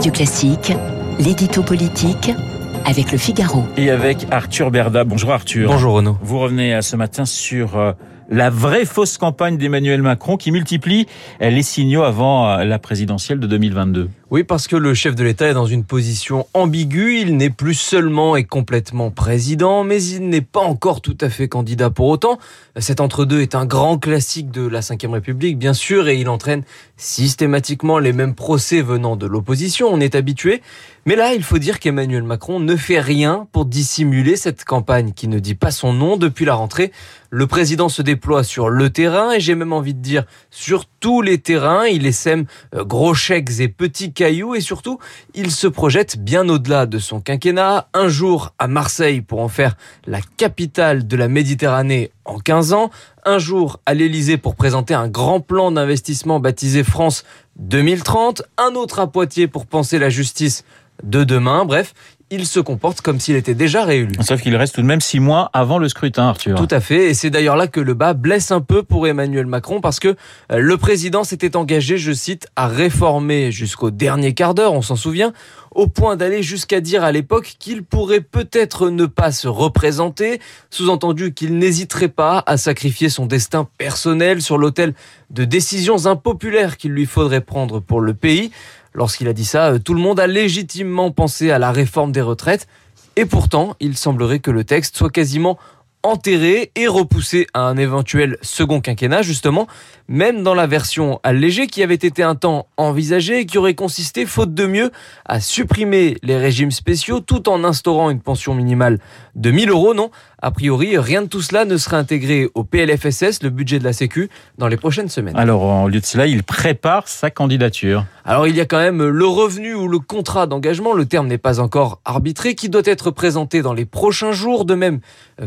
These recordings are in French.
Radio Classique, l'édito politique avec le Figaro. Et avec Arthur Berda. Bonjour Arthur. Bonjour Renaud. Vous revenez euh, ce matin sur euh, la vraie fausse campagne d'Emmanuel Macron qui multiplie euh, les signaux avant la présidentielle de 2022. Oui, parce que le chef de l'État est dans une position ambiguë. Il n'est plus seulement et complètement président, mais il n'est pas encore tout à fait candidat pour autant. Cet entre-deux est un grand classique de la Ve République, bien sûr, et il entraîne systématiquement les mêmes procès venant de l'opposition. On est habitué. Mais là, il faut dire qu'Emmanuel Macron ne fait rien pour dissimuler cette campagne qui ne dit pas son nom depuis la rentrée. Le président se sur le terrain et j'ai même envie de dire sur tous les terrains. Il essaime euh, gros chèques et petits cailloux et surtout, il se projette bien au-delà de son quinquennat. Un jour à Marseille pour en faire la capitale de la Méditerranée en 15 ans. Un jour à l'Elysée pour présenter un grand plan d'investissement baptisé France 2030. Un autre à Poitiers pour penser la justice de demain. Bref, il se comporte comme s'il était déjà réélu. Sauf qu'il reste tout de même six mois avant le scrutin, Arthur. Tout à fait, et c'est d'ailleurs là que le bas blesse un peu pour Emmanuel Macron, parce que euh, le président s'était engagé, je cite, à réformer jusqu'au dernier quart d'heure, on s'en souvient, au point d'aller jusqu'à dire à l'époque qu'il pourrait peut-être ne pas se représenter, sous-entendu qu'il n'hésiterait pas à sacrifier son destin personnel sur l'autel de décisions impopulaires qu'il lui faudrait prendre pour le pays. Lorsqu'il a dit ça, euh, tout le monde a légitimement pensé à la réforme des retraites. Et pourtant, il semblerait que le texte soit quasiment enterré et repoussé à un éventuel second quinquennat, justement, même dans la version allégée qui avait été un temps envisagée et qui aurait consisté, faute de mieux, à supprimer les régimes spéciaux tout en instaurant une pension minimale de 1000 euros. Non, a priori, rien de tout cela ne sera intégré au PLFSS, le budget de la Sécu, dans les prochaines semaines. Alors, en lieu de cela, il prépare sa candidature. Alors, il y a quand même le revenu ou le contrat d'engagement, le terme n'est pas encore arbitré, qui doit être présenté dans les prochains jours, de même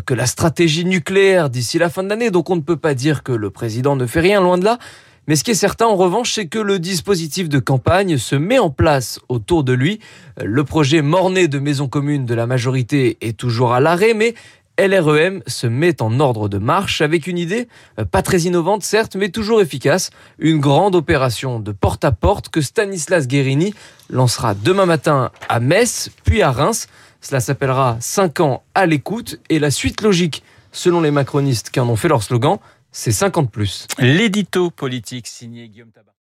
que la stratégie nucléaire d'ici la fin de l'année. Donc, on ne peut pas dire que le président ne fait rien, loin de là. Mais ce qui est certain en revanche, c'est que le dispositif de campagne se met en place autour de lui. Le projet morné de maison commune de la majorité est toujours à l'arrêt, mais LREM se met en ordre de marche avec une idée euh, pas très innovante certes, mais toujours efficace, une grande opération de porte-à-porte que Stanislas Guérini lancera demain matin à Metz, puis à Reims. Cela s'appellera 5 ans à l'écoute et la suite logique, selon les macronistes qui en ont fait leur slogan, c'est 50 plus. L'édito politique signé Guillaume Tabar.